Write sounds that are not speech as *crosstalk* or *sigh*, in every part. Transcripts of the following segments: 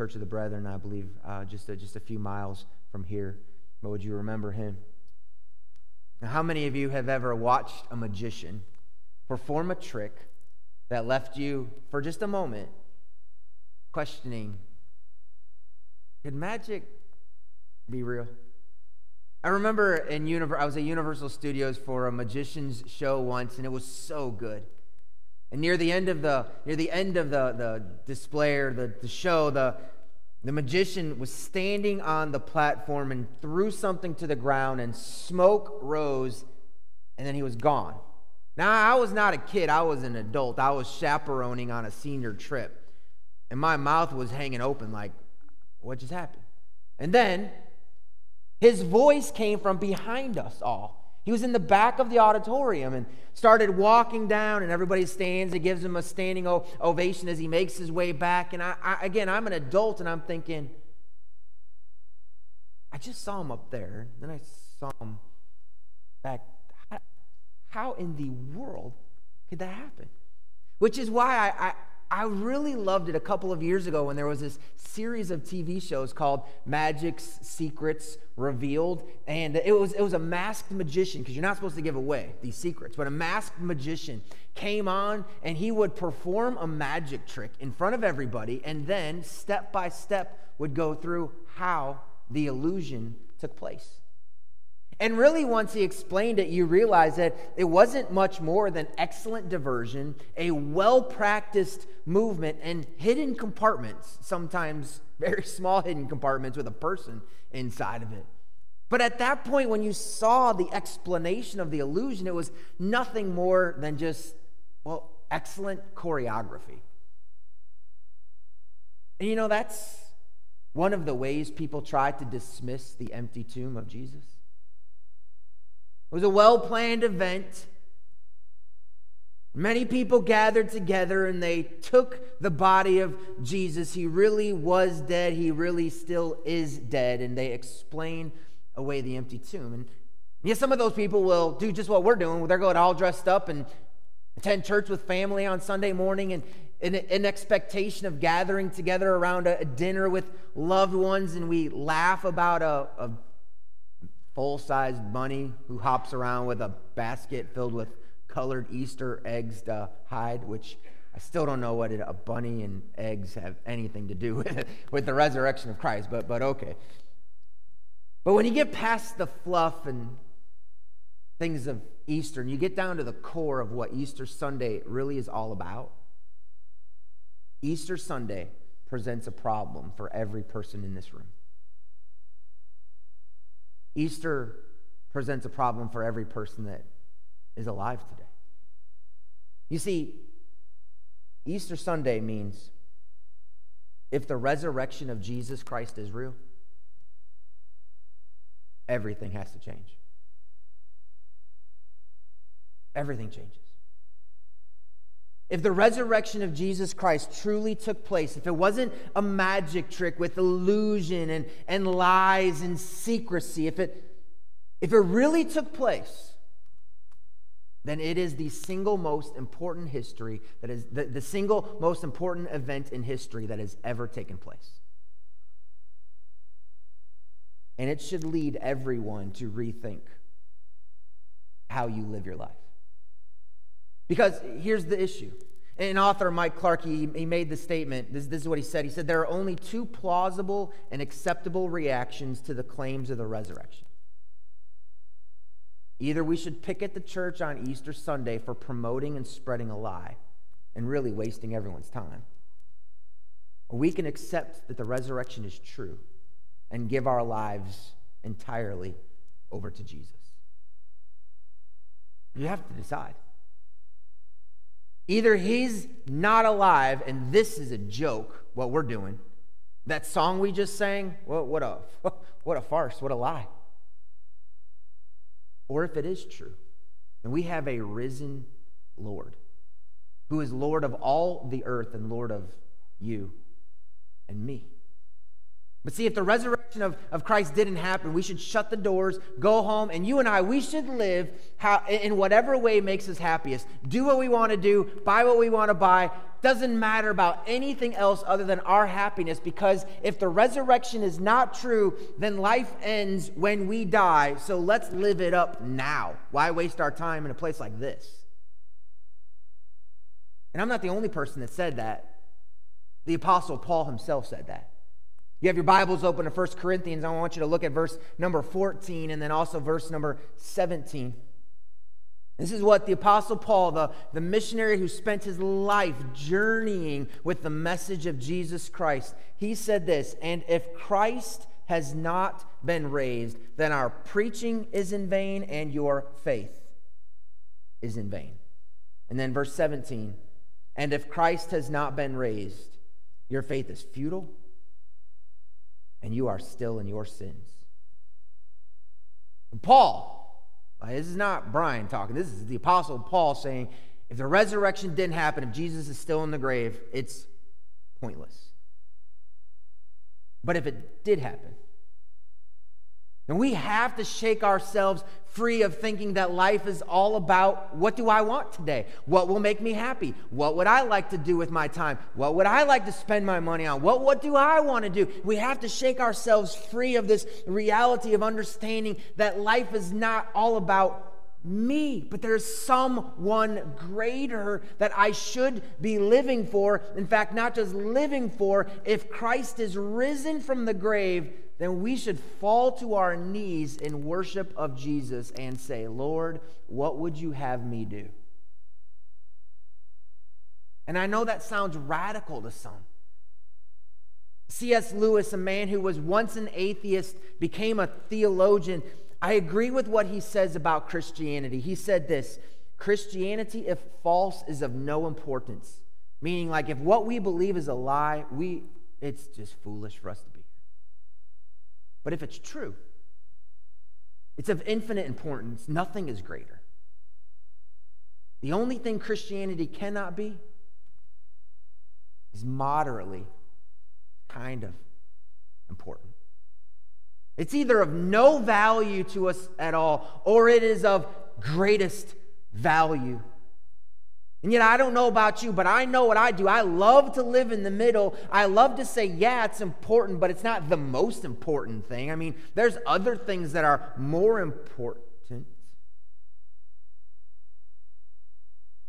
Church of the Brethren, I believe, uh, just, a, just a few miles from here. But would you remember him? Now, how many of you have ever watched a magician perform a trick that left you, for just a moment, questioning could magic be real? I remember in univer- I was at Universal Studios for a magician's show once, and it was so good. And near the end of the near the end of the, the display or the, the show, the the magician was standing on the platform and threw something to the ground, and smoke rose, and then he was gone. Now, I was not a kid, I was an adult. I was chaperoning on a senior trip, and my mouth was hanging open like, what just happened? And then his voice came from behind us all. He was in the back of the auditorium and started walking down, and everybody stands and gives him a standing ovation as he makes his way back. And I, I, again, I'm an adult, and I'm thinking, I just saw him up there. Then I saw him back. How, in the world could that happen? Which is why I, I I really loved it a couple of years ago when there was this series of TV shows called Magic's Secrets Revealed. And it was, it was a masked magician, because you're not supposed to give away these secrets, but a masked magician came on and he would perform a magic trick in front of everybody and then, step by step, would go through how the illusion took place. And really, once he explained it, you realize that it wasn't much more than excellent diversion, a well practiced movement, and hidden compartments, sometimes very *laughs* small hidden compartments with a person inside of it. But at that point, when you saw the explanation of the illusion, it was nothing more than just, well, excellent choreography. And you know, that's one of the ways people try to dismiss the empty tomb of Jesus. It was a well planned event. Many people gathered together and they took the body of Jesus. He really was dead. He really still is dead. And they explain away the empty tomb. And yes, some of those people will do just what we're doing. They're going all dressed up and attend church with family on Sunday morning and in an expectation of gathering together around a, dinner with loved ones. And we laugh about a, a full sized bunny who hops around with a basket filled with colored Easter eggs to hide, which I still don't know what it, a bunny and eggs have anything to do *laughs* with, with the resurrection of Christ, but, but okay. But when you get past the fluff and things of Easter and you get down to the core of what Easter Sunday really is all about, Easter Sunday presents a problem for every person in this room. Easter presents a problem for every person that is alive today. You see, Easter Sunday means if the resurrection of Jesus Christ is real, everything has to change. Everything changes. If the resurrection of Jesus Christ truly took place, if it wasn't a magic trick with illusion and, and lies and secrecy, if it, if it really took place, then it is the single most important history that is the, the single most important event in history that has ever taken place. And it should lead everyone to rethink how you live your life. Because here's the issue. An author, Mike Clark, he, he made the statement. This, this is what he said. He said, There are only two plausible and acceptable reactions to the claims of the resurrection. Either we should picket the church on Easter Sunday for promoting and spreading a lie and really wasting everyone's time, or we can accept that the resurrection is true and give our lives entirely over to Jesus. You have to decide. Either he's not alive and this is a joke, what we're doing. That song we just sang, well, what a *laughs* what a farce, what a lie. Or if it is true, and we have a risen Lord who is Lord of all the earth and Lord of you and me. But see, if the resurrection of, of Christ didn't happen, we should shut the doors, go home, and you and I, we should live how, in whatever way makes us happiest. Do what we want to do, buy what we want to buy, doesn't matter about anything else other than our happiness because if the resurrection is not true, then life ends when we die. So let's live it up now. Why waste our time in a place like this? And I'm not the only person that said that. The Apostle Paul himself said that. You have your Bibles open to 1 Corinthians. I want you to look at verse number 14 and then also verse number 17. This is what the Apostle Paul, the, the missionary who spent his life journeying with the message of Jesus Christ, he said this And if Christ has not been raised, then our preaching is in vain and your faith is in vain. And then verse 17 And if Christ has not been raised, your faith is futile and you are still in your sins. And Paul, this is not Brian talking, this is the Apostle Paul saying, if the resurrection didn't happen, if Jesus is still in the grave, it's pointless. But if it did happen, and we have to shake ourselves free of thinking that life is all about what do I want today? What will make me happy? What would I like to do with my time? What would I like to spend my money on? What, what do I want to do? We have to shake ourselves free of this reality of understanding that life is not all about me, but there's someone greater that I should be living for. In fact, not just living for, if Christ is risen from the grave, then we should fall to our knees in worship of Jesus and say, Lord, what would you have me do? And I know that sounds radical to some. C.S. Lewis, a man who was once an atheist, became a theologian. I agree with what he says about Christianity. He said this Christianity, if false, is of no importance. Meaning, like, if what we believe is a lie, we, it's just foolish for us to. But if it's true, it's of infinite importance. Nothing is greater. The only thing Christianity cannot be is moderately kind of important. It's either of no value to us at all, or it is of greatest value and yet, I don't know about you, but I know what I do. I love to live in the middle. I love to say, yeah, it's important, but it's not the most important thing. I mean, there's other things that are more important.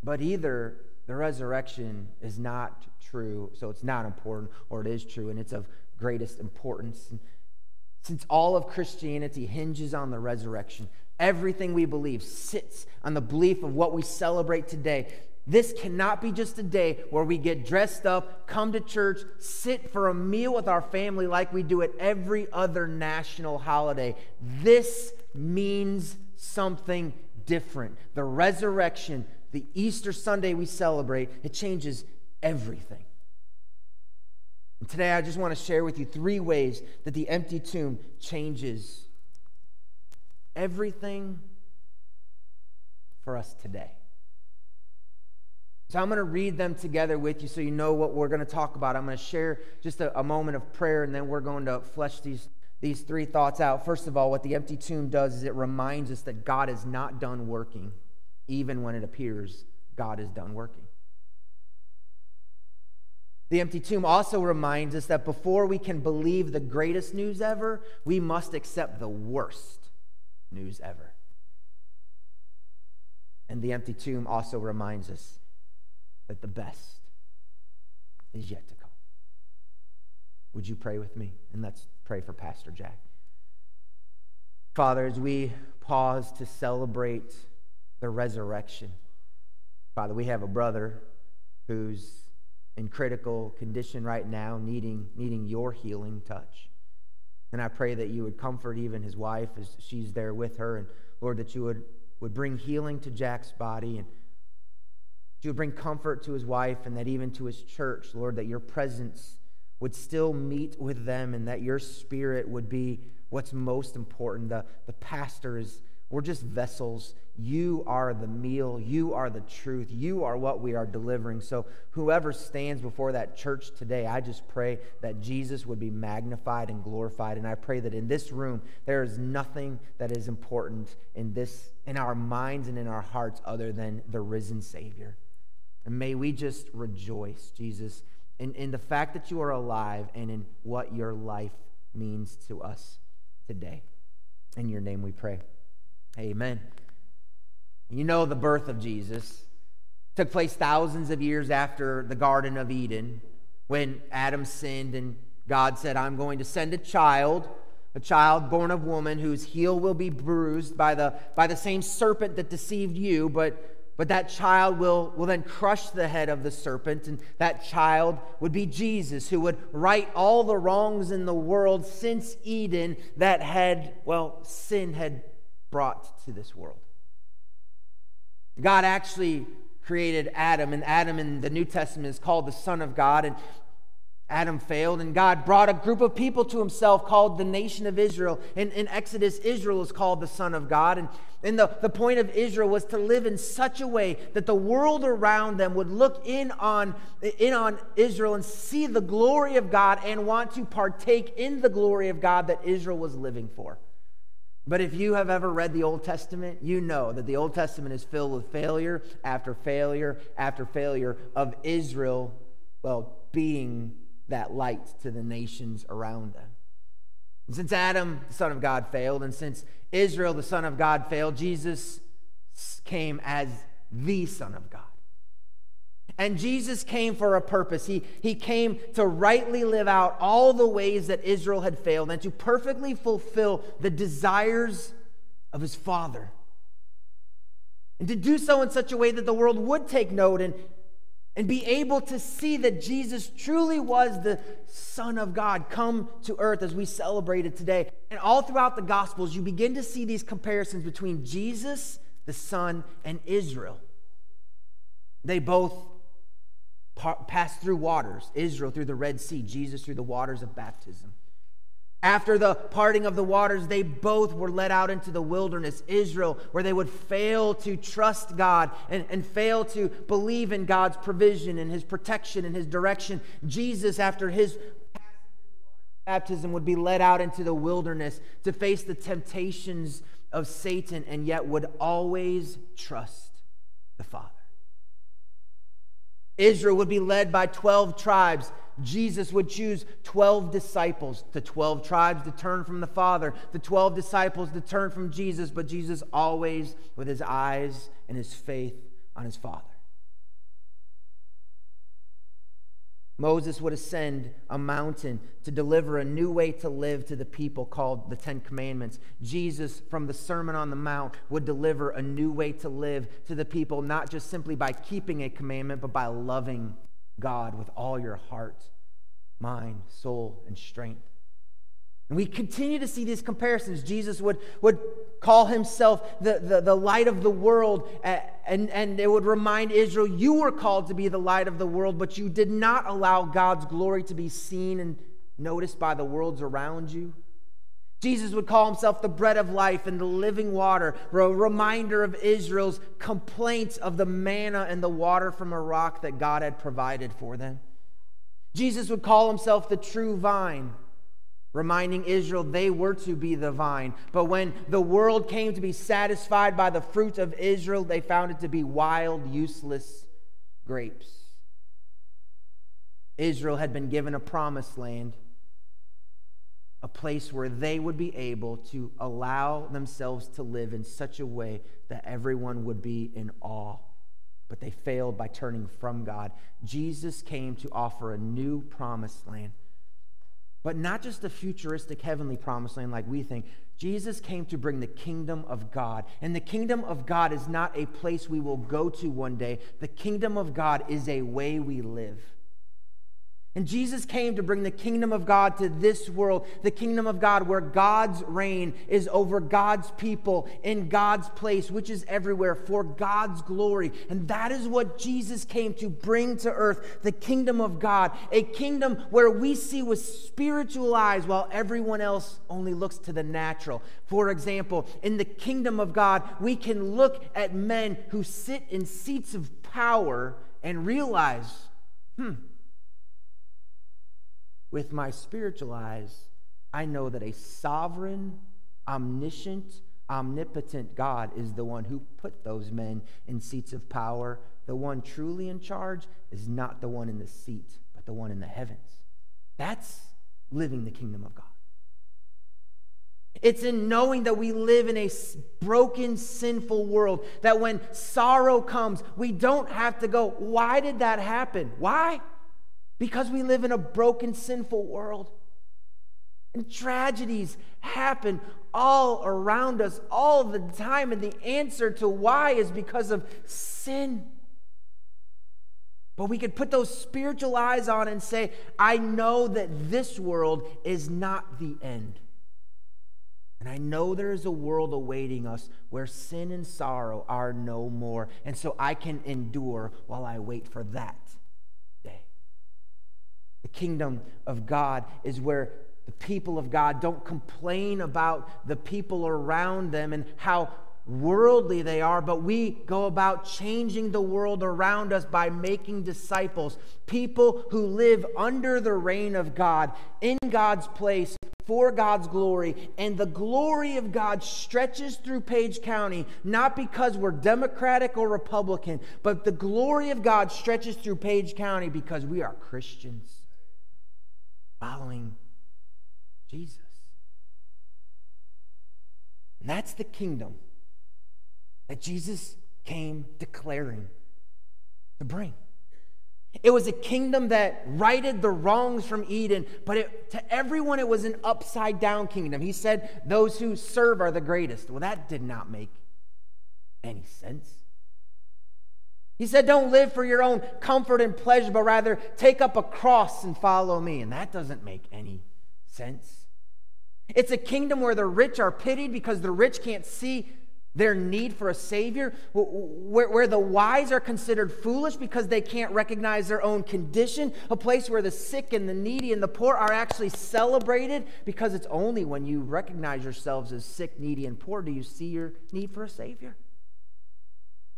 But either the resurrection is not true, so it's not important, or it is true, and it's of greatest importance. And since all of Christianity hinges on the resurrection, everything we believe sits on the belief of what we celebrate today. This cannot be just a day where we get dressed up, come to church, sit for a meal with our family like we do at every other national holiday. This means something different. The resurrection, the Easter Sunday we celebrate, it changes everything. And today I just want to share with you three ways that the empty tomb changes everything for us today. So I'm going to read them together with you so you know what we're going to talk about. I'm going to share just a, a, moment of prayer and then we're going to flesh these, these three thoughts out. First of all, what the empty tomb does is it reminds us that God is not done working, even when it appears God is done working. The empty tomb also reminds us that before we can believe the greatest news ever, we must accept the worst news ever. And the empty tomb also reminds us that the best is yet to come. Would you pray with me? And let's pray for Pastor Jack. Father, as we pause to celebrate the resurrection, Father, we have a brother who's in critical condition right now, needing, needing your healing touch. And I pray that you would comfort even his wife as she's there with her. And Lord, that you would, would bring healing to Jack's body and you would bring comfort to his wife and that even to his church, Lord, that your presence would still meet with them and that your spirit would be what's most important. The, the pastors, we're just vessels. You are the meal. You are the truth. You are what we are delivering. So, whoever stands before that church today, I just pray that Jesus would be magnified and glorified. And I pray that in this room, there is nothing that is important in this, in our minds and in our hearts, other than the risen Savior. And may we just rejoice, Jesus, in, in the fact that you are alive and in what your life means to us today. In your name we pray. Amen. You know the birth of Jesus took place thousands of years after the Garden of Eden when Adam sinned and God said, I'm going to send a child, a child born of woman whose heel will be bruised by the, by the same serpent that deceived you, but but that child will, will then crush the head of the serpent, and that child would be Jesus, who would right all the wrongs in the world since Eden that had, well, sin had brought to this world. God actually created Adam, and Adam in the New Testament is called the Son of God. And Adam failed, and God brought a group of people to himself called the nation of Israel. And in Exodus, Israel is called the Son of God. And, and the, the point of Israel was to live in such a way that the world around them would look in on, in on Israel and see the glory of God and want to partake in the glory of God that Israel was living for. But if you have ever read the Old Testament, you know that the Old Testament is filled with failure after failure after failure of Israel, well, being that light to the nations around them. And since Adam, the Son of God, failed, and since Israel, the Son of God, failed, Jesus came as the Son of God. And Jesus came for a purpose. He, he came to rightly live out all the ways that Israel had failed and to perfectly fulfill the desires of his Father. And to do so in such a way that the world would take note and and be able to see that Jesus truly was the Son of God come to earth as we celebrated today. And all throughout the Gospels, you begin to see these comparisons between Jesus, the Son, and Israel. They both passed through waters Israel through the Red Sea, Jesus through the waters of baptism. After the parting of the waters, they both were led out into the wilderness, Israel, where they would fail to trust God and, and fail to believe in God's provision and his protection and his direction. Jesus, after his baptism, would be led out into the wilderness to face the temptations of Satan and yet would always trust the Father. Israel would be led by 12 tribes. Jesus would choose 12 disciples, the 12 tribes to turn from the Father, the 12 disciples to turn from Jesus, but Jesus always with his eyes and his faith on his Father. Moses would ascend a mountain to deliver a new way to live to the people called the Ten Commandments. Jesus, from the Sermon on the Mount, would deliver a new way to live to the people, not just simply by keeping a commandment, but by loving God with all your heart, mind, soul, and strength. And we continue to see these comparisons. Jesus would, would call himself the, the, the light of the world, and, and it would remind Israel, You were called to be the light of the world, but you did not allow God's glory to be seen and noticed by the worlds around you. Jesus would call himself the bread of life and the living water, a reminder of Israel's complaints of the manna and the water from a rock that God had provided for them. Jesus would call himself the true vine, reminding Israel they were to be the vine. But when the world came to be satisfied by the fruit of Israel, they found it to be wild, useless grapes. Israel had been given a promised land a place where they would be able to allow themselves to live in such a way that everyone would be in awe. But they failed by turning from God. Jesus came to offer a new promised land. But not just a futuristic heavenly promised land like we think. Jesus came to bring the kingdom of God. And the kingdom of God is not a place we will go to one day, the kingdom of God is a way we live. And Jesus came to bring the kingdom of God to this world, the kingdom of God where God's reign is over God's people in God's place, which is everywhere for God's glory. And that is what Jesus came to bring to earth the kingdom of God, a kingdom where we see with spiritual eyes while everyone else only looks to the natural. For example, in the kingdom of God, we can look at men who sit in seats of power and realize, hmm with my spiritual eyes, I know that a sovereign, omniscient, omnipotent God is the one who put those men in seats of power. The one truly in charge is not the one in the seat, but the one in the heavens. That's living the kingdom of God. It's in knowing that we live in a broken, sinful world, that when sorrow comes, we don't have to go, Why did that happen? Why? Because we live in a broken, sinful world. And tragedies happen all around us all the time. And the answer to why is because of sin. But we could put those spiritual eyes on and say, I know that this world is not the end. And I know there is a world awaiting us where sin and sorrow are no more. And so I can endure while I wait for that. The kingdom of God is where the people of God don't complain about the people around them and how worldly they are, but we go about changing the world around us by making disciples, people who live under the reign of God, in God's place, for God's glory. And the glory of God stretches through Page County, not because we're Democratic or Republican, but the glory of God stretches through Page County because we are Christians following Jesus. And that's the kingdom that Jesus came declaring to bring. It was a kingdom that righted the wrongs from Eden, but it, to everyone it was an upside down kingdom. He said, Those who serve are the greatest. Well, that did not make any sense. He said, Don't live for your own comfort and pleasure, but rather take up a cross and follow me. And that doesn't make any sense. It's a kingdom where the rich are pitied because the rich can't see their need for a Savior, where, where, the wise are considered foolish because they can't recognize their own condition, a place where the sick and the needy and the poor are actually celebrated because it's only when you recognize yourselves as sick, needy, and poor do you see your need for a Savior.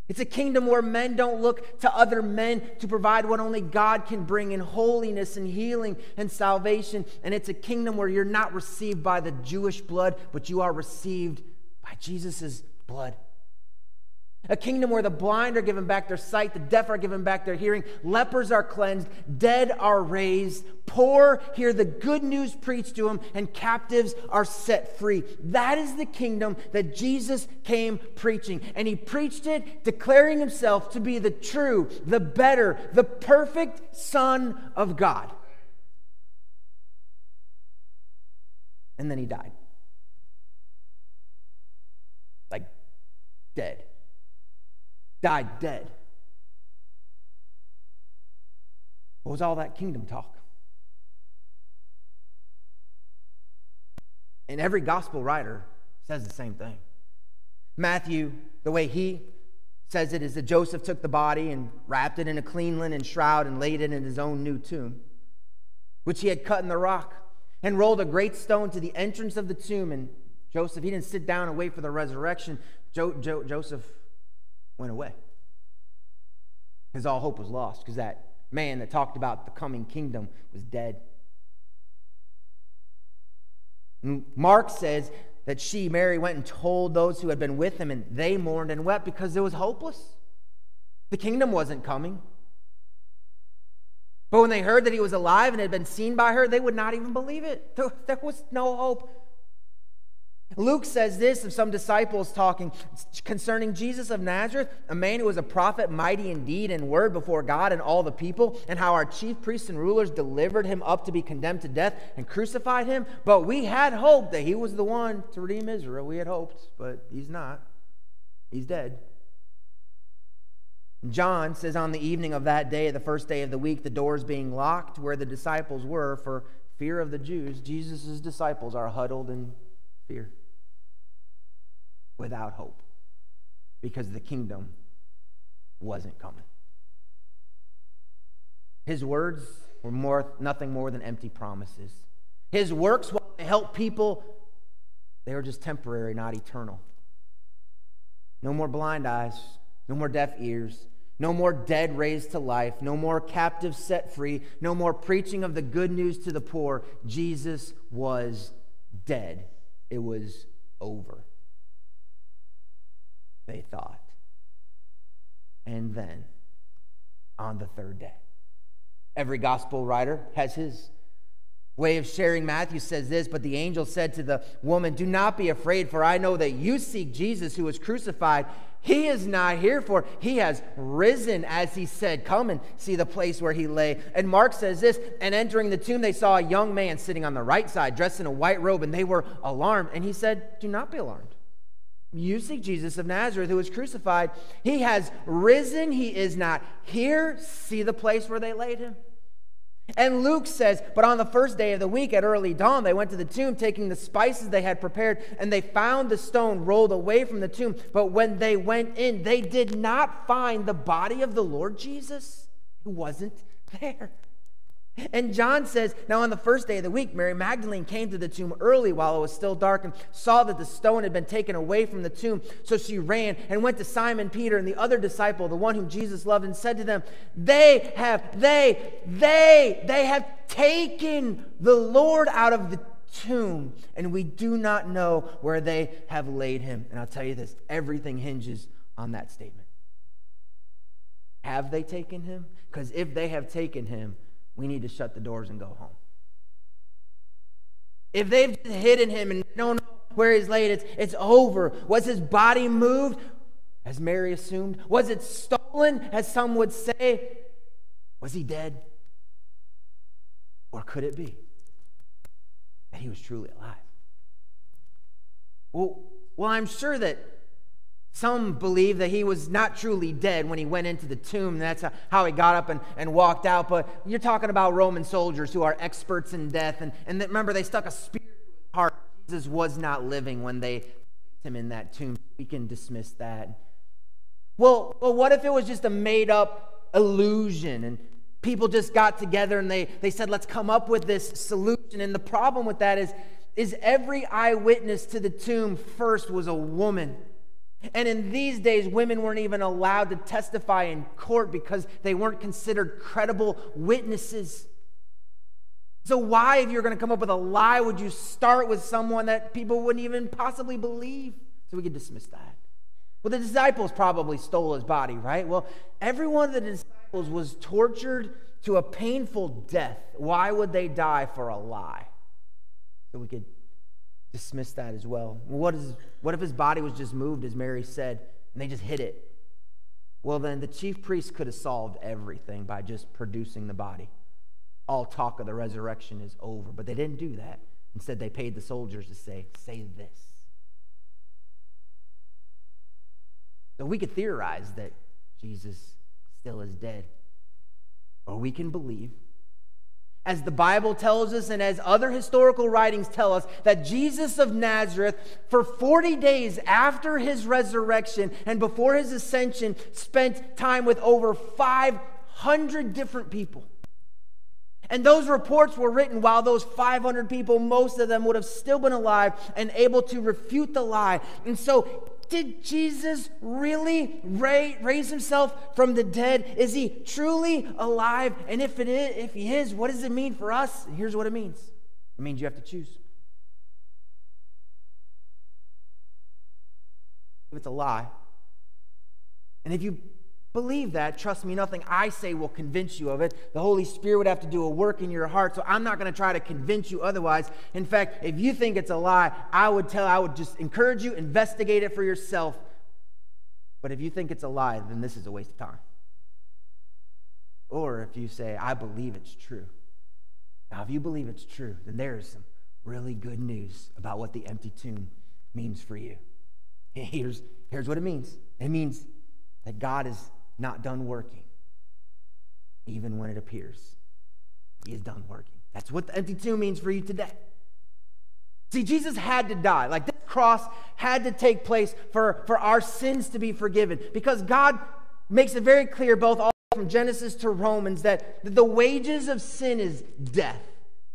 It's a kingdom where men don't look to other men to provide what only God can bring in holiness and healing and salvation. And it's a kingdom where you're not received by the Jewish blood, but you are received by Jesus' blood. A kingdom where the blind are given back their sight, the deaf are given back their hearing, lepers are cleansed, dead are raised, poor hear the good news preached to them, and captives are set free. That is the kingdom that Jesus came preaching. And he preached it declaring himself to be the true, the better, the perfect Son of God. And then he died. Like dead. Died dead. What was all that kingdom talk? And every gospel writer says the same thing. Matthew, the way he says it is that Joseph took the body and wrapped it in a clean linen shroud and laid it in his own new tomb, which he had cut in the rock, and rolled a great stone to the entrance of the tomb. And Joseph, he didn't sit down and wait for the resurrection. Jo- jo- Joseph went away. Because all hope was lost, because that man that talked about the coming kingdom was dead. Mark says that she, Mary, went and told those who had been with him, and they mourned and wept because it was hopeless. The kingdom wasn't coming. But when they heard that he was alive and had been seen by her, they would not even believe it. There, was no hope. Luke says this of some disciples talking concerning Jesus of Nazareth, a man who was a prophet, mighty indeed in deed and word before God and all the people, and how our chief priests and rulers delivered him up to be condemned to death and crucified him. But we had hoped that he was the one to redeem Israel. We had hoped, but he's not. He's dead. John says on the evening of that day, the first day of the week, the doors being locked where the disciples were for fear of the Jews, Jesus' disciples are huddled in fear without hope because the kingdom wasn't coming. His words were more, nothing more than empty promises. His works, they help people, they were just temporary, not eternal. No more blind eyes, no more deaf ears, no more dead raised to life, no more captives set free, no more preaching of the good news to the poor. Jesus was dead. It was over. They thought. And then on the third day. Every gospel writer has his way of sharing. Matthew says this, but the angel said to the woman, Do not be afraid, for I know that you seek Jesus who was crucified. He is not here, for he has risen, as he said. Come and see the place where he lay. And Mark says this And entering the tomb, they saw a young man sitting on the right side, dressed in a white robe, and they were alarmed. And he said, Do not be alarmed. You seek Jesus of Nazareth who was crucified. He has risen. He is not here. See the place where they laid him. And Luke says, But on the first day of the week at early dawn, they went to the tomb, taking the spices they had prepared, and they found the stone rolled away from the tomb. But when they went in, they did not find the body of the Lord Jesus. He wasn't there. And John says, Now on the first day of the week, Mary Magdalene came to the tomb early while it was still dark and saw that the stone had been taken away from the tomb. So she ran and went to Simon Peter and the other disciple, the one whom Jesus loved, and said to them, They have, they, they, they have taken the Lord out of the tomb, and we do not know where they have laid him. And I'll tell you this everything hinges on that statement. Have they taken him? Because if they have taken him, we need to shut the doors and go home. If they've hidden him and don't know where he's laid, it's, it's over. Was his body moved, as Mary assumed? Was it stolen, as some would say? Was he dead? Or could it be that he was truly alive? Well, well, I'm sure that some believe that he was not truly dead when he went into the tomb. That's how he got up and, and walked out. But you're talking about Roman soldiers who are experts in death. And, and remember, they stuck a spear in his heart. Jesus was not living when they placed him in that tomb. We can dismiss that. Well, well, what if it was just a made up illusion and people just got together and they, they said, let's come up with this solution? And the problem with that is, is every eyewitness to the tomb first was a woman. And in these days, women weren't even allowed to testify in court because they weren't considered credible witnesses. So, why, if you're going to come up with a lie, would you start with someone that people wouldn't even possibly believe? So, we could dismiss that. Well, the disciples probably stole his body, right? Well, every one of the disciples was tortured to a painful death. Why would they die for a lie? So, we could dismiss that as well. What, is, what if his body was just moved, as Mary said, and they just hid it? Well, then the chief priest could have solved everything by just producing the body. All talk of the resurrection is over. But they didn't do that. Instead, they paid the soldiers to say, say this. So we could theorize that Jesus still is dead. Or we can believe as the Bible tells us and as other historical writings tell us, that Jesus of Nazareth, for 40 days after his resurrection and before his ascension, spent time with over 500 different people. And those reports were written while those 500 people, most of them would have still been alive and able to refute the lie. And so did Jesus really raise himself from the dead? Is he truly alive? And if it is, if he is, what does it mean for us? And Here's what it means. It means you have to choose. If it's a lie, and if you believe that, trust me, nothing I say will convince you of it. The Holy Spirit would have to do a work in your heart. So I'm not going to try to convince you otherwise. In fact, if you think it's a lie, I would tell, I would just encourage you, investigate it for yourself. But if you think it's a lie, then this is a waste of time. Or if you say, I believe it's true. Now, if you believe it's true, then there is some really good news about what the empty tomb means for you. *laughs* Here's, here's what it means it means that God is not done working, even when it appears he is done working. That's what the empty tomb means for you today. See, Jesus had to die. Like this cross had to take place for, for our sins to be forgiven because God makes it very clear, both all from Genesis to Romans, that the wages of sin is death.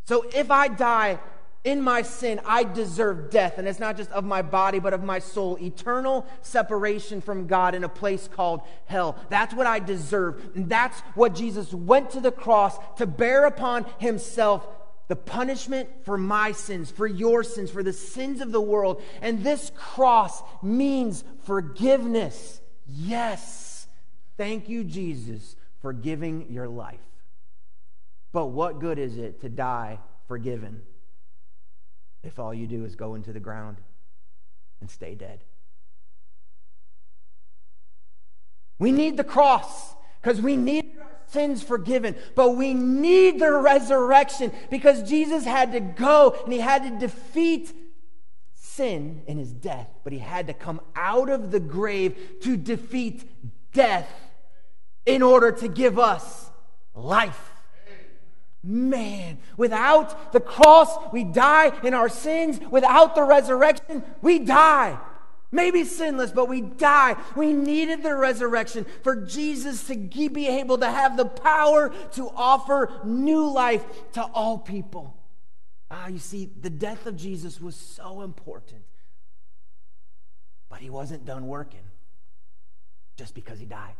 So if I die in my sin, I deserve death. And it's not just of my body, but of my soul. Eternal separation from God in a place called hell. That's what I deserve. And that's what Jesus went to the cross to bear upon himself the punishment for my sins, for your sins, for the sins of the world. And this cross means forgiveness. Yes. Thank you, Jesus, for giving your life. But what good is it to die forgiven if all you do is go into the ground and stay dead? We need the cross because we need our sins forgiven, but we need the resurrection because Jesus had to go and he had to defeat sin in his death, but he had to come out of the grave to defeat death in order to give us life. Man, without the cross, we die in our sins. Without the resurrection, we die. Maybe sinless, but we die. We needed the resurrection for Jesus to be able to have the power to offer new life to all people. Ah, you see, the death of Jesus was so important, but he wasn't done working just because he died.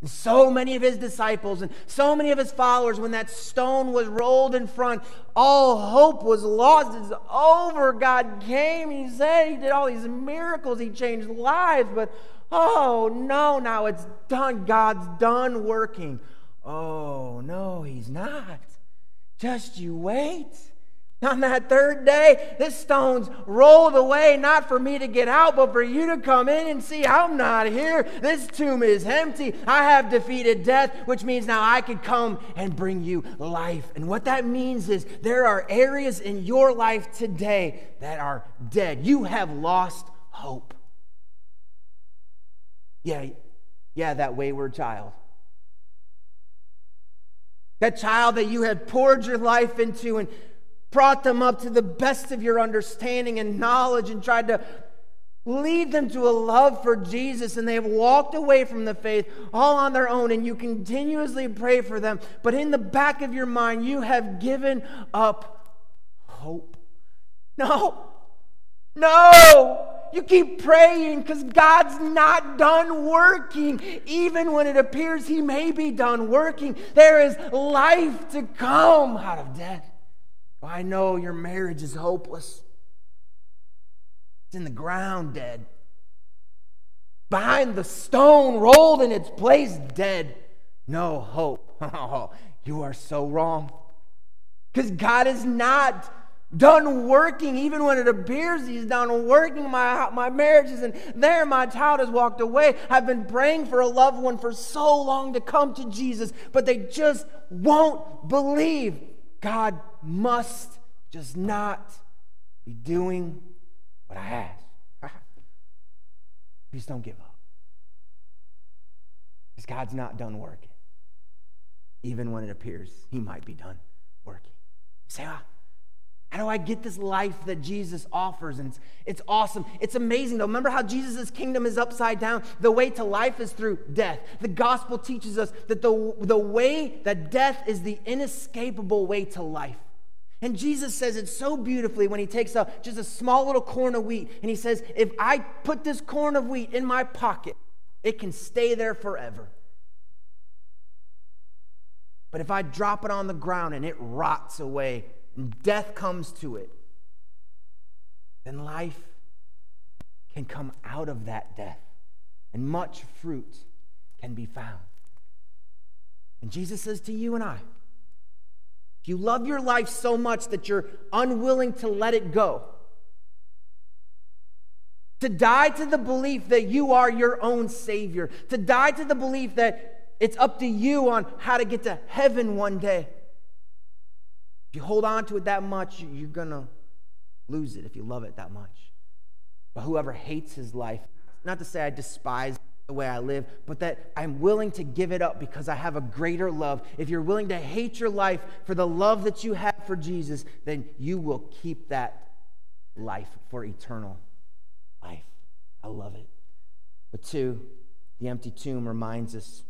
And so many of his disciples and so many of his followers, when that stone was rolled in front, all hope was lost. It's over. God came. He said he did all these miracles. He changed lives. But oh no, now it's done. God's done working. Oh no, he's not. Just you wait. On that third day, this stone's rolled away, not for me to get out, but for you to come in and see I'm not here. This tomb is empty. I have defeated death, which means now I can come and bring you life. And what that means is there are areas in your life today that are dead. You have lost hope. Yeah, yeah, that wayward child. That child that you had poured your life into and brought them up to the best of your understanding and knowledge and tried to lead them to a love for Jesus, and they have walked away from the faith all on their own, and you continuously pray for them. But in the back of your mind, you have given up hope. No, no. You keep praying because God's not done working. Even when it appears He may be done working, there is life to come out of death. I know your marriage is hopeless. It's in the ground, dead. Behind the stone, rolled in its place, dead. No hope. *laughs* Oh, you are so wrong. Because God is not done working, even when it appears He's done working. My, my marriage isn't there. My child has walked away. I've been praying for a loved one for so long to come to Jesus, but they just won't believe. God must just not be doing what I ask. *laughs* Please don't give up. Because God's not done working. Even when it appears He might be done working. You say, ah, how do I get this life that Jesus offers? And it's, it's, awesome. It's amazing, though. Remember how Jesus' kingdom is upside down? The way to life is through death. The gospel teaches us that the, the way that death is the inescapable way to life. And Jesus says it so beautifully when he takes a, just a small little corn of wheat and he says, If I put this corn of wheat in my pocket, it can stay there forever. But if I drop it on the ground and it rots away, and death comes to it, then life can come out of that death, and much fruit can be found. And Jesus says to you and I, if you love your life so much that you're unwilling to let it go, to die to the belief that you are your own Savior, to die to the belief that it's up to you on how to get to heaven one day. If you hold on to it that much, you're going to lose it if you love it that much. But whoever hates his life, not to say I despise the way I live, but that I'm willing to give it up because I have a greater love. If you're willing to hate your life for the love that you have for Jesus, then you will keep that life for eternal life. I love it. But two, the empty tomb reminds us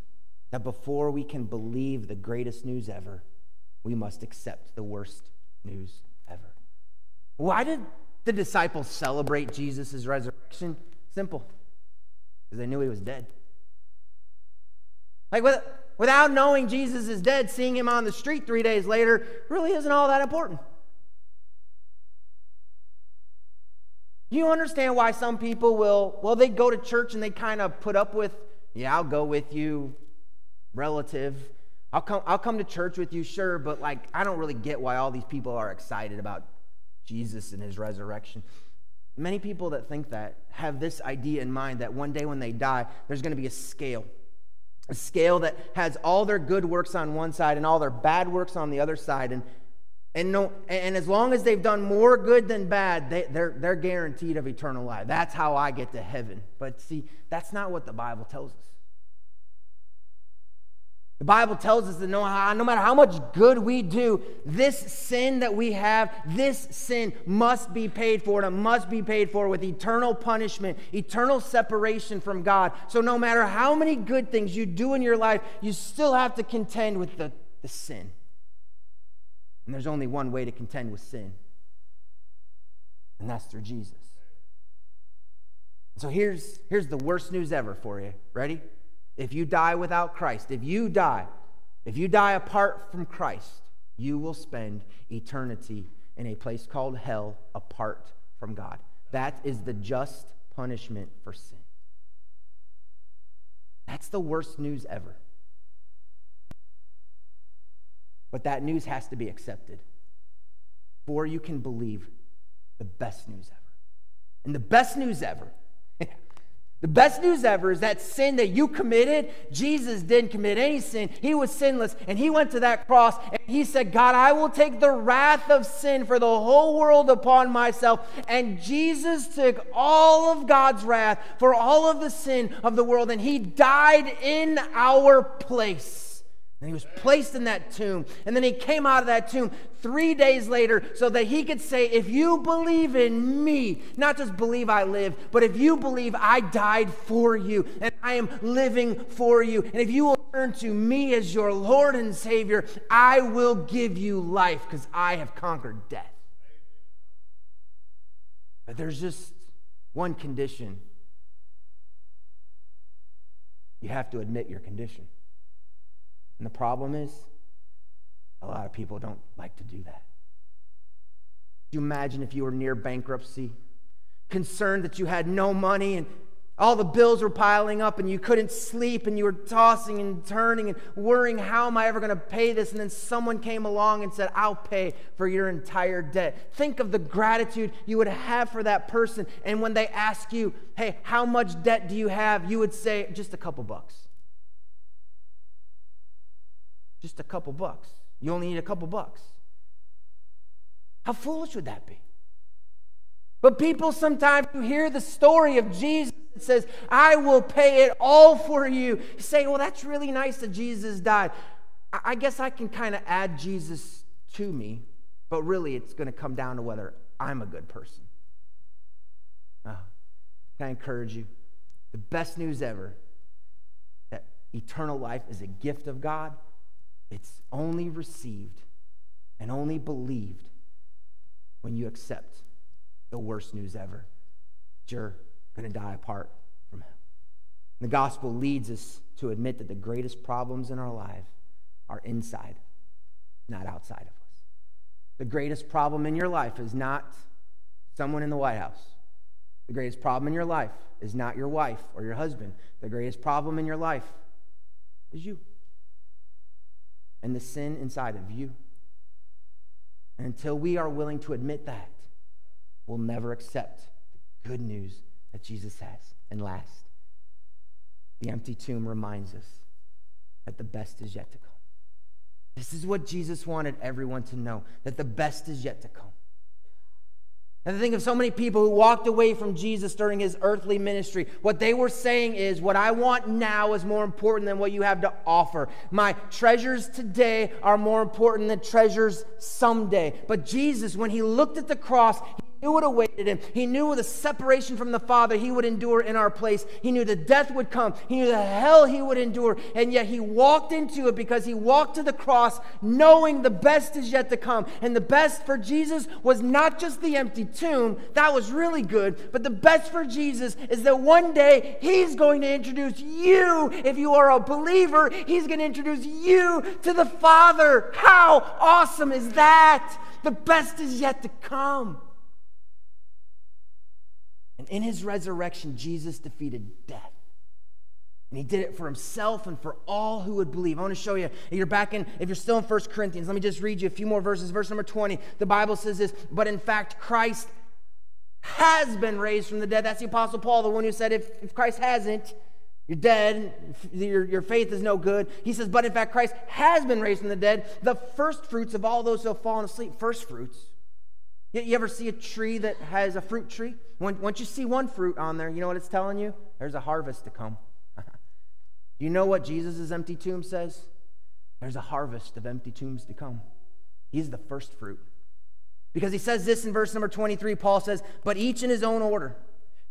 that before we can believe the greatest news ever, we must accept the worst news ever. Why did the disciples celebrate Jesus' resurrection? Simple. Because they knew he was dead. Like, what, without knowing Jesus is dead, seeing him on the street three days later really isn't all that important. You understand why some people will, well, they go to church and they kind of put up with, yeah, I'll go with you, relative. I'll come, I'll come to church with you, sure, but like, I don't really get why all these people are excited about Jesus and his resurrection. Many people that think that have this idea in mind that one day when they die, there's going to be a scale. A scale that has all their good works on one side and all their bad works on the other side. And, and, no, and as long as they've done more good than bad, they, they're, they're guaranteed of eternal life. That's how I get to heaven. But see, that's not what the Bible tells us. The Bible tells us that no, no matter how much good we do, this sin that we have, this sin must be paid for, and it must be paid for with eternal punishment, eternal separation from God. So, no matter how many good things you do in your life, you still have to contend with the, the sin. And there's only one way to contend with sin, and that's through Jesus. So, here's, here's the worst news ever for you. Ready? If you die without Christ, if you die, if you die apart from Christ, you will spend eternity in a place called hell apart from God. That is the just punishment for sin. That's the worst news ever. But that news has to be accepted before you can believe the best news ever. And the best news ever the best news ever is that sin that you committed, Jesus didn't commit any sin. He was sinless, and he went to that cross and he said, God, I will take the wrath of sin for the whole world upon myself. And Jesus took all of God's wrath for all of the sin of the world, and he died in our place. And he was placed in that tomb. And then he came out of that tomb three days later so that he could say, If you believe in me, not just believe I live, but if you believe I died for you and I am living for you, and if you will turn to me as your Lord and Savior, I will give you life because I have conquered death. But there's just one condition you have to admit your condition. And the problem is, a lot of people don't like to do that. You imagine if you were near bankruptcy, concerned that you had no money and all the bills were piling up and you couldn't sleep and you were tossing and turning and worrying, how am I ever going to pay this? And then someone came along and said, I'll pay for your entire debt. Think of the gratitude you would have for that person. And when they ask you, hey, how much debt do you have? You would say, just a couple bucks. Just a couple bucks. You only need a couple bucks. How foolish would that be? But people sometimes hear the story of Jesus that says, I will pay it all for you. you say, well, that's really nice that Jesus died. I guess I can kind of add Jesus to me, but really it's going to come down to whether I'm a good person. Uh, can I encourage you? The best news ever that eternal life is a gift of God it's only received and only believed when you accept the worst news ever that you're going to die apart from Him. The gospel leads us to admit that the greatest problems in our life are inside, not outside of us. The greatest problem in your life is not someone in the White House. The greatest problem in your life is not your wife or your husband. The greatest problem in your life is you and the sin inside of you. And until we are willing to admit that, we'll never accept the good news that Jesus has. And last, the empty tomb reminds us that the best is yet to come. This is what Jesus wanted everyone to know that the best is yet to come. And think of so many people who walked away from Jesus during his earthly ministry. What they were saying is, What I want now is more important than what you have to offer. My treasures today are more important than treasures someday. But Jesus, when he looked at the cross, he knew what awaited him. He knew the separation from the Father he would endure in our place. He knew the death would come. He knew the hell he would endure. And yet he walked into it because he walked to the cross knowing the best is yet to come. And the best for Jesus was not just the empty tomb, that was really good. But the best for Jesus is that one day he's going to introduce you, if you are a believer, he's going to introduce you to the Father. How awesome is that? The best is yet to come. And in his resurrection, Jesus defeated death. And he did it for himself and for all who would believe. I want to show you. If You're back in, if you're still in 1 Corinthians, let me just read you a few more verses. Verse number 20, the Bible says this, but in fact, Christ has been raised from the dead. That's the Apostle Paul, the one who said, if, if Christ hasn't, you're dead. Your, your faith is no good. He says, but in fact, Christ has been raised from the dead, the first fruits of all those who have fallen asleep. First fruits. You, ever see a tree that has a fruit tree? Once you see one fruit on there, you know what it's telling you? There's a harvest to come. *laughs* you know what Jesus' empty tomb says? There's a harvest of empty tombs to come. He's the first fruit. Because he says this in verse number 23, Paul says, But each in his own order.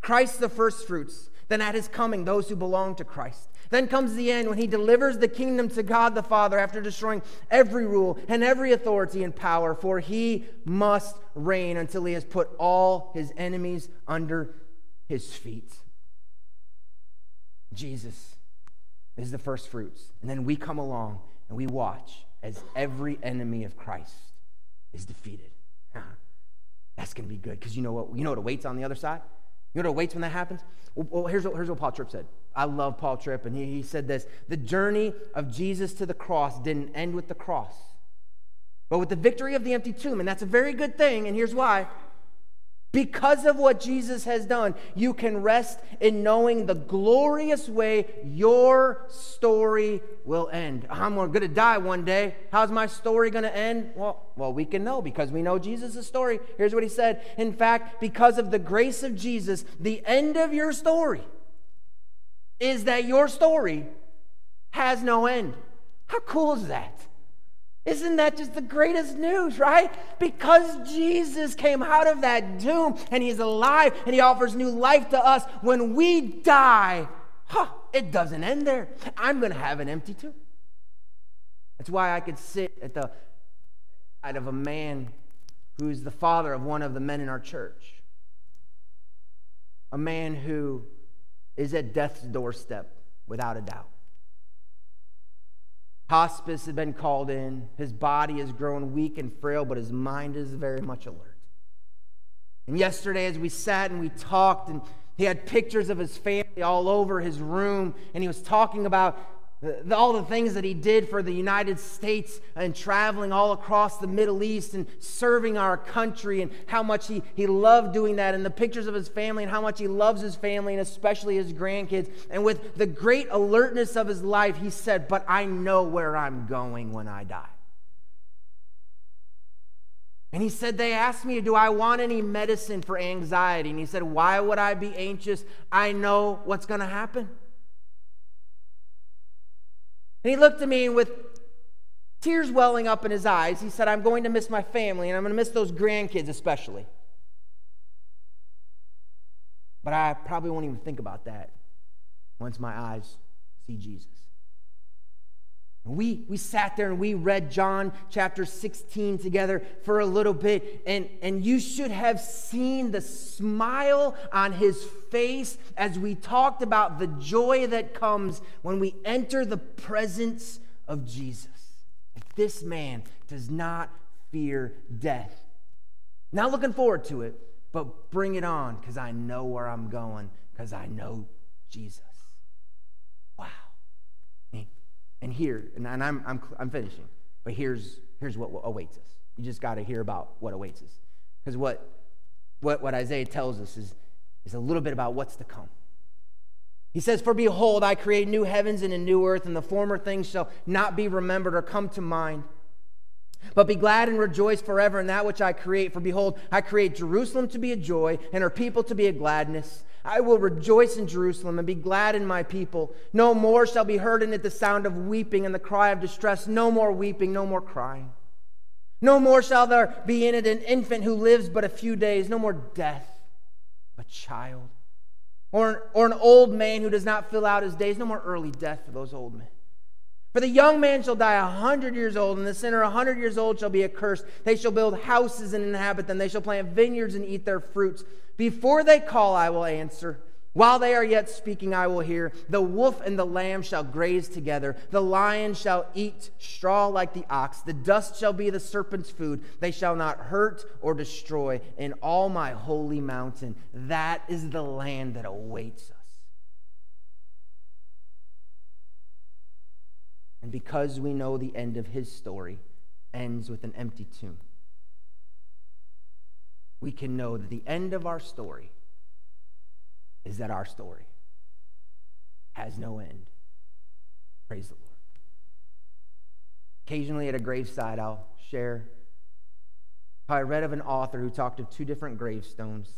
Christ the first fruits then at his coming, those who belong to Christ. Then comes the end when he delivers the kingdom to God the Father after destroying every rule and every authority and power, for he must reign until he has put all his enemies under his feet. Jesus is the first fruits. And then we come along and we watch as every enemy of Christ is defeated. That's going to be good because you know what you know what awaits on the other side? You know what awaits when that happens? Well, here's, what, here's what Paul Tripp said. I love Paul Tripp, and he, he said this The journey of Jesus to the cross didn't end with the cross, but with the victory of the empty tomb. And that's a very good thing, and here's why. Because of what Jesus has done, you can rest in knowing the glorious way your story will end. I'm going to die one day. How's my story going to end? Well, well, we can know because we know Jesus' story. Here's what he said. In fact, because of the grace of Jesus, the end of your story is that your story has no end. How cool is that? Isn't that just the greatest news, right? Because Jesus came out of that tomb and he's alive and he offers new life to us. When we die, huh, it doesn't end there. I'm going to have an empty tomb. That's why I could sit at the side of a man who's the father of one of the men in our church. A man who is at death's doorstep without a doubt. Hospice had been called in. His body has grown weak and frail, but his mind is very much alert. And yesterday, as we sat and we talked, and he had pictures of his family all over his room, and he was talking about Uh, the, all the things that he did for the United States and traveling all across the Middle East and serving our country and how much he, he loved doing that and the pictures of his family and how much he loves his family and especially his grandkids. And with the great alertness of his life, he said, But I know where I'm going when I die. And he said, They asked me, Do I want any medicine for anxiety? And he said, Why would I be anxious? I know what's going to happen. And he looked at me with tears welling up in his eyes, he said, I'm going to miss my family and I'm going to miss those grandkids especially. But I probably won't even think about that once my eyes see Jesus. We, we sat there and we read John chapter 16 together for a little bit, and, and you should have seen the smile on his face as we talked about the joy that comes when we enter the presence of Jesus. This man does not fear death. Not looking forward to it, but bring it on because I know where I'm going because I know Jesus. And here, and I'm, I'm, I'm finishing, but here's, here's what awaits us. You just got to hear about what awaits us. Because what, what, what Isaiah tells us is, is a little bit about what's to come. He says, For behold, I create new heavens and a new earth, and the former things shall not be remembered or come to mind. But be glad and rejoice forever in that which I create. For behold, I create Jerusalem to be a joy, and her people to be a gladness. I will rejoice in Jerusalem and be glad in my people. No more shall be heard in it the sound of weeping and the cry of distress. No more weeping, no more crying. No more shall there be in it an infant who lives but a few days, no more death a child, or, or an old man who does not fill out his days, no more early death for those old men. For the young man shall die a hundred years old, and the sinner a hundred years old shall be accursed. They shall build houses and inhabit them. They shall plant vineyards and eat their fruits. Before they call, I will answer. While they are yet speaking, I will hear. The wolf and the lamb shall graze together. The lion shall eat straw like the ox. The dust shall be the serpent's food. They shall not hurt or destroy in all my holy mountain. That is the land that awaits us. And because we know the end of his story ends with an empty tomb, we can know that the end of our story is that our story has no end. Praise the Lord. Occasionally at a graveside, I'll share how I read of an author who talked of two different gravestones.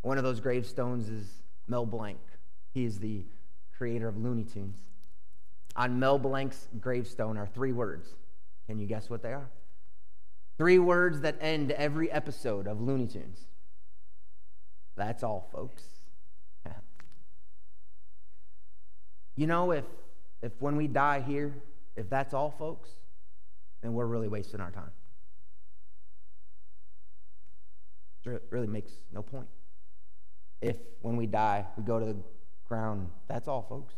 One of those gravestones is Mel Blanc. He is the creator of Looney Tunes. On Mel Blanc's gravestone are three words. Can you guess what they are? Three words that end every episode of Looney Tunes. That's all, folks. *laughs* You know, if, if when we die here, if that's all, folks, then we're really wasting our time. It really makes no point. If when we die, we go to the ground, that's all, folks.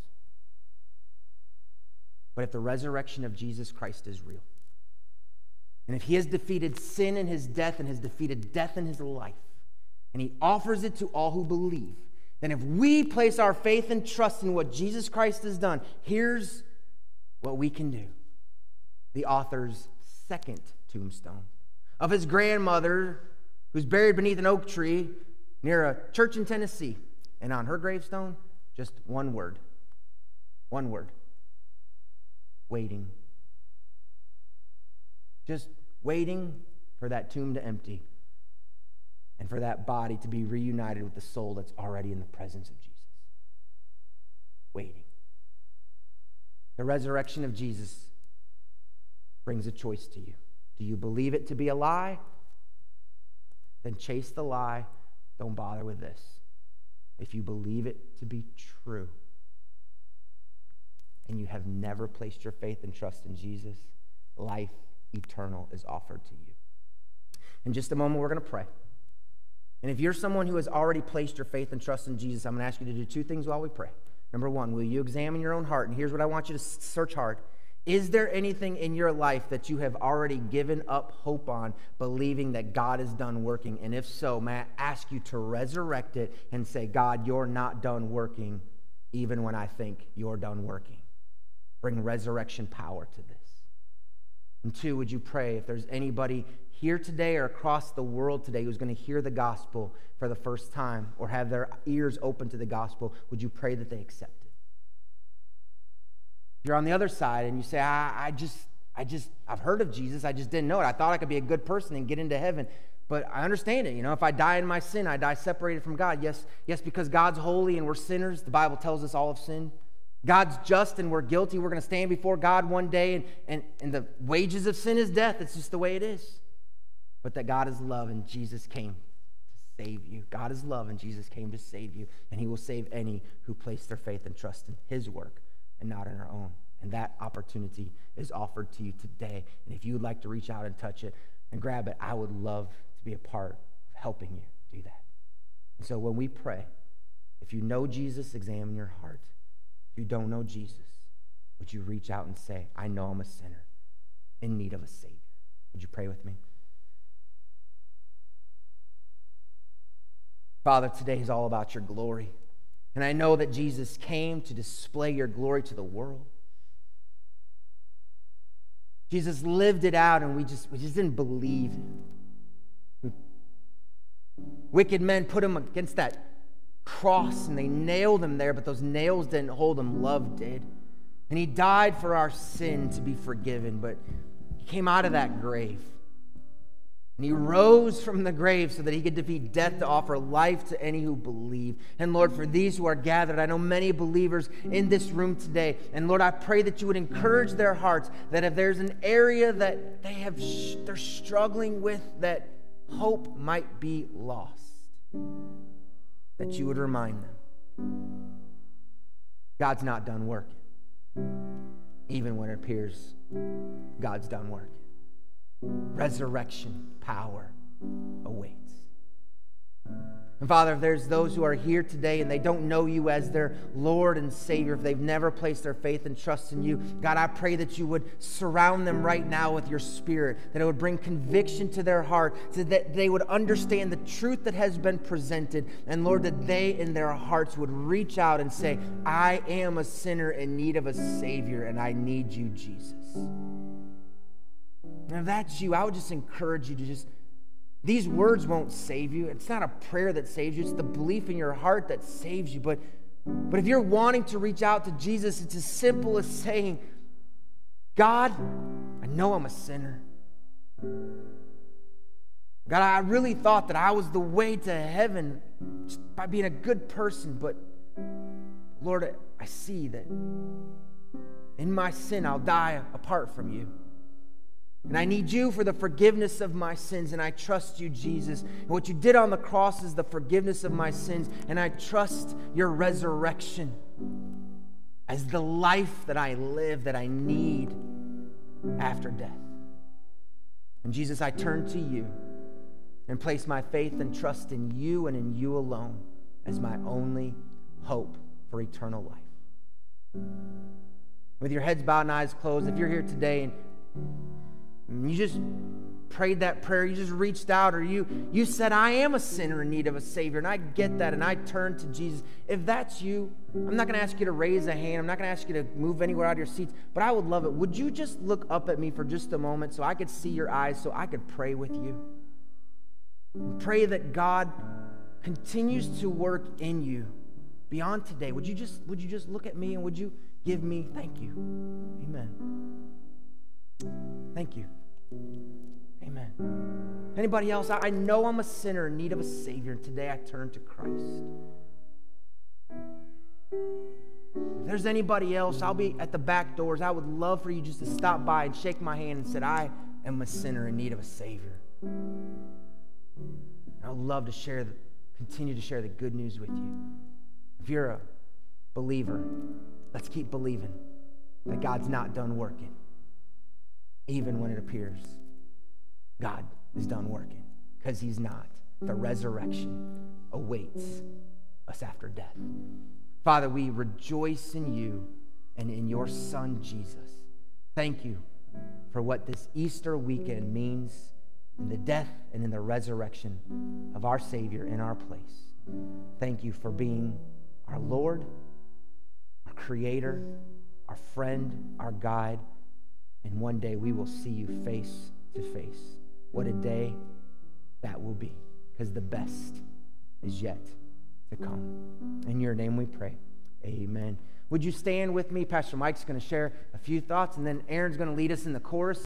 But if the resurrection of Jesus Christ is real, and if he has defeated sin in his death and has defeated death in his life, and he offers it to all who believe, then if we place our faith and trust in what Jesus Christ has done, here's what we can do. The author's second tombstone of his grandmother, who's buried beneath an oak tree near a church in Tennessee. And on her gravestone, just one word. One word. Waiting. Just waiting for that tomb to empty and for that body to be reunited with the soul that's already in the presence of Jesus. Waiting. The resurrection of Jesus brings a choice to you. Do you believe it to be a lie? Then chase the lie. Don't bother with this. If you believe it to be true and you have never placed your faith and trust in Jesus, life eternal is offered to you. In just a moment, we're going to pray. And if you're someone who has already placed your faith and trust in Jesus, I'm going to ask you to do two things while we pray. Number one, will you examine your own heart? And here's what I want you to search hard. Is there anything in your life that you have already given up hope on, believing that God is done working? And if so, may I ask you to resurrect it and say, God, you're not done working, even when I think you're done working. Bring resurrection power to this. And two, would you pray if there's anybody here today or across the world today who's going to hear the gospel for the first time or have their ears open to the gospel, would you pray that they accept it? If you're on the other side and you say, I, I just, I just, I've heard of Jesus, I just didn't know it. I thought I could be a good person and get into heaven. But I understand it. You know, if I die in my sin, I die separated from God. Yes, yes, because God's holy and we're sinners. The Bible tells us all of sin. God's just and we're guilty. We're going to stand before God one day, and, and, and the wages of sin is death. It's just the way it is but that God is love and Jesus came to save you. God is love and Jesus came to save you, and he will save any who place their faith and trust in his work and not in our own. And that opportunity is offered to you today. And if you would like to reach out and touch it and grab it, I would love to be a part of helping you do that. And so when we pray, if you know Jesus, examine your heart. You don't know Jesus, would you reach out and say, I know I'm a sinner in need of a Savior? Would you pray with me? Father, today is all about your glory. And I know that Jesus came to display your glory to the world. Jesus lived it out, and we just, we just didn't believe it. Wicked men put him against that cross and they nailed him there, but those nails didn't hold him. Love did. And he died for our sin to be forgiven, but he came out of that grave And he rose from the grave so that he could defeat death to offer life to any who believe. And Lord, for these who are gathered, I know many believers in this room today. And Lord, I pray that you would encourage their hearts that if there's an area that they have they're struggling with that hope might be lost, that you would remind them. God's not done working. Even when it appears God's done working resurrection power awaits. And Father, if there's those who are here today and they don't know you as their Lord and Savior, if they've never placed their faith and trust in you, God, I pray that you would surround them right now with your Spirit, that it would bring conviction to their heart, so that they would understand the truth that has been presented. And Lord, that they in their hearts would reach out and say, I am a sinner in need of a Savior, and I need you, Jesus. And if that's you, I would just encourage you to just, these words won't save you. It's not a prayer that saves you, it's the belief in your heart that saves you. But, but if you're wanting to reach out to Jesus, it's as simple as saying, God, I know I'm a sinner. God, I really thought that I was the way to heaven just by being a good person, but Lord, I see that in my sin I'll die apart from you. And I need you for the forgiveness of my sins, and I trust you, Jesus. And what you did on the cross is the forgiveness of my sins, and I trust your resurrection as the life that I live, that I need after death. And Jesus, I turn to you and place my faith and trust in you and in you alone as my only hope for eternal life. With your heads bowed and eyes closed, if you're here today and you just prayed that prayer, you just reached out, or you you said, I am a sinner in need of a Savior, and I get that, and I turn to Jesus. If that's you, I'm not going to ask you to raise a hand. I'm not going to ask you to move anywhere out of your seats, but I would love it. Would you just look up at me for just a moment so I could see your eyes, so I could pray with you? Pray that God continues to work in you beyond today. Would you just would you just look at me and would you give me thank you? Amen. Thank you. Amen. Anybody else? I know I'm a sinner in need of a Savior, and today I turn to Christ. If there's anybody else, I'll be at the back doors. I would love for you just to stop by and shake my hand and say, I am a sinner in need of a Savior. I would love to share, the, continue to share the good news with you. If you're a believer, let's keep believing that God's not done working even when it appears God is done working, because He's not. The resurrection awaits us after death. Father, we rejoice in you and in your Son, Jesus. Thank you for what this Easter weekend means in the death and in the resurrection of our Savior in our place. Thank you for being our Lord, our Creator, our friend, our guide. And one day we will see you face to face. What a day that will be, because the best is yet to come. In your name we pray. Amen. Would you stand with me? Pastor Mike's going to share a few thoughts, and then Aaron's going to lead us in the chorus.